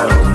around.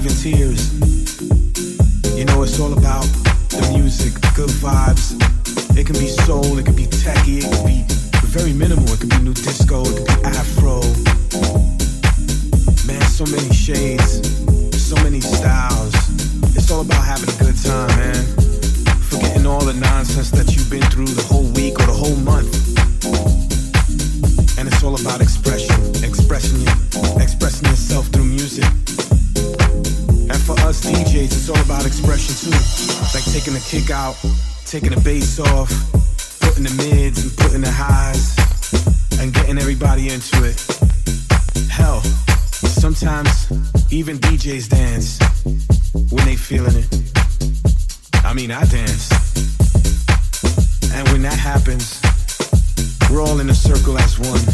Even tears. You know, it's all about the music, the good vibes. It can be soul, it can be techie, it can be very minimal. It can be new disco, it can be afro. Man, so many shades, so many styles. It's all about having a good time, man. Forgetting all the nonsense that you've been through the whole week or the whole month. And it's all about expression, expressing you, expressing yourself us DJs, it's all about expression too. Like taking the kick out, taking the bass off, putting the mids and putting the highs, and getting everybody into it. Hell, sometimes even DJs dance when they feeling it. I mean, I dance. And when that happens, we're all in a circle as one.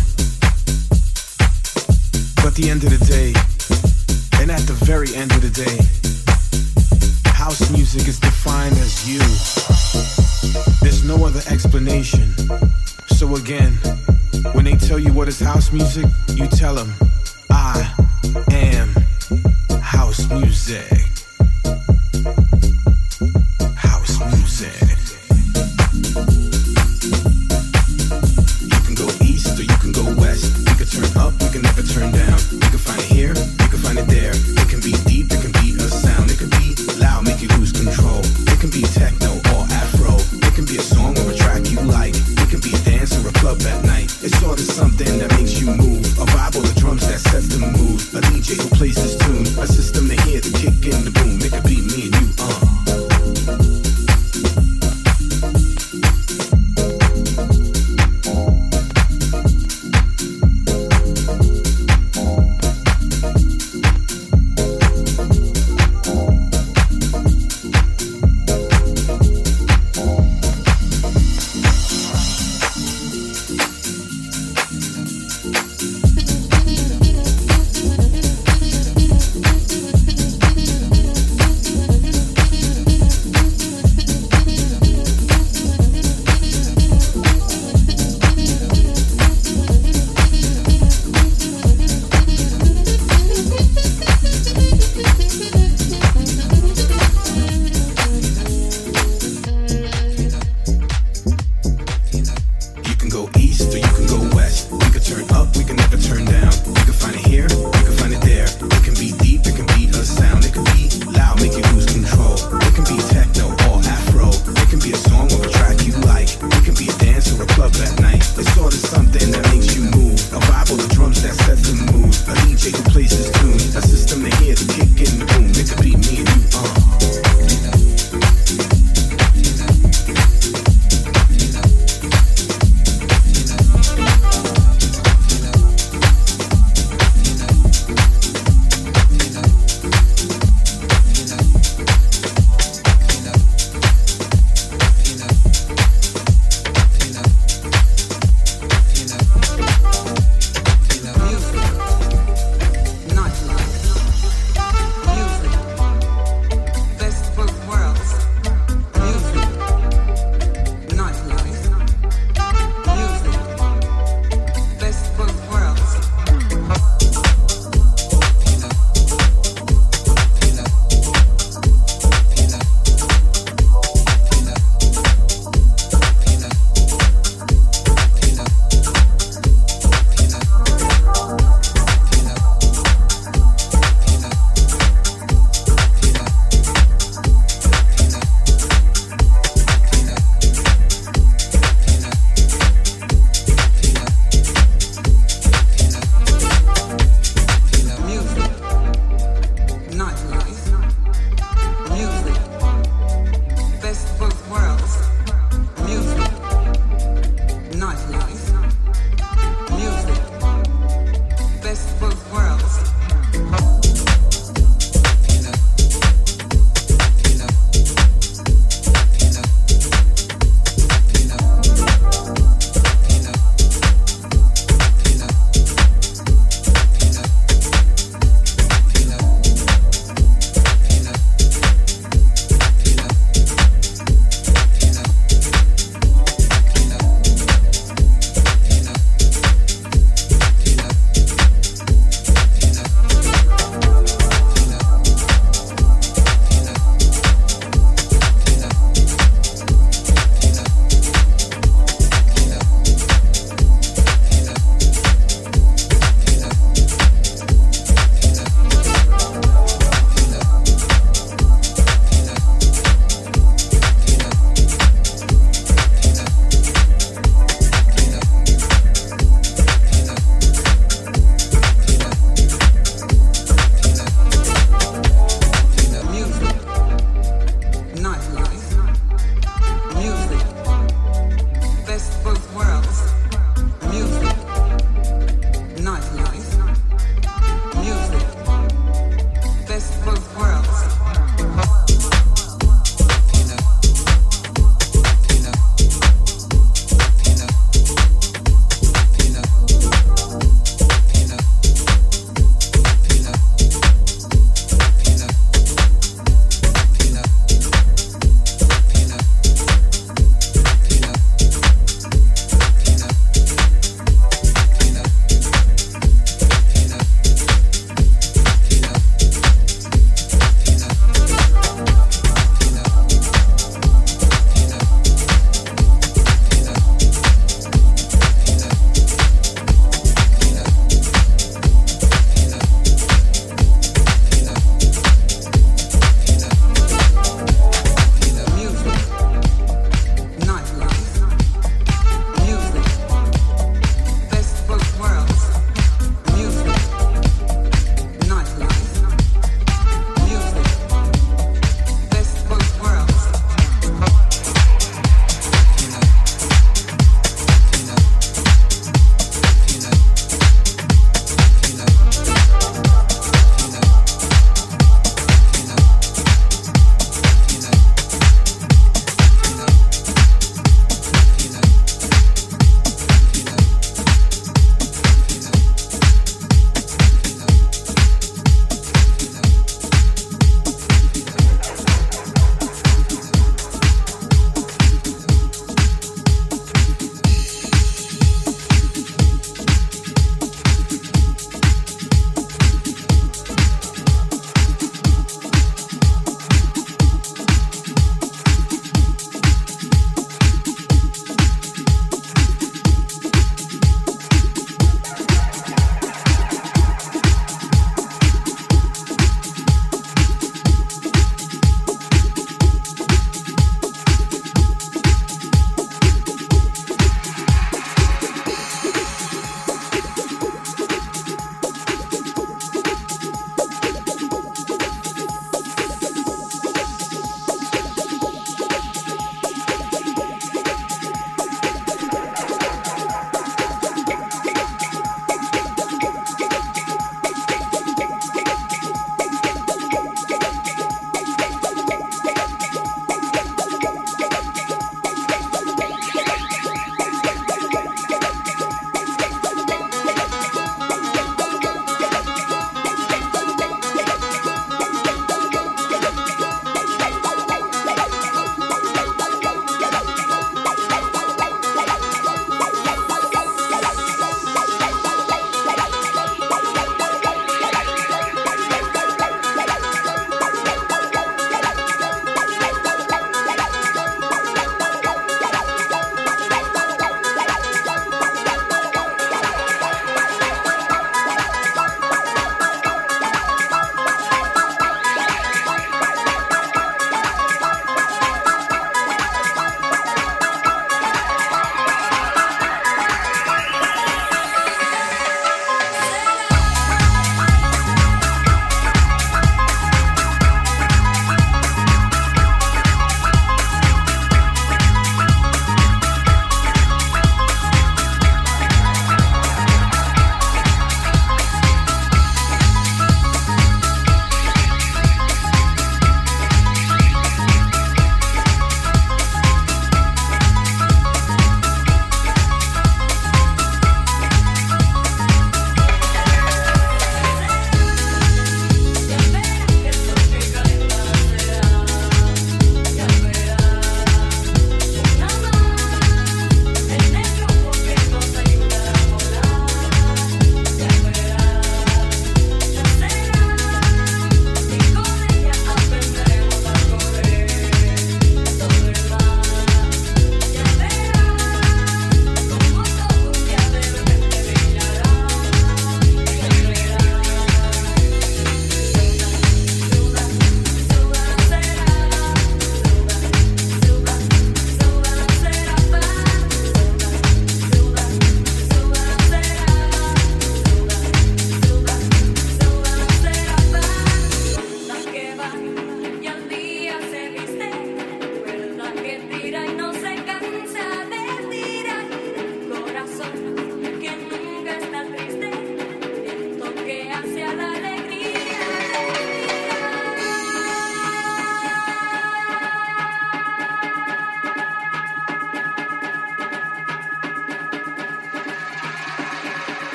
But the end of the day, and at the very end of the day, house music is defined as you. There's no other explanation. So again, when they tell you what is house music, you tell them, I am house music.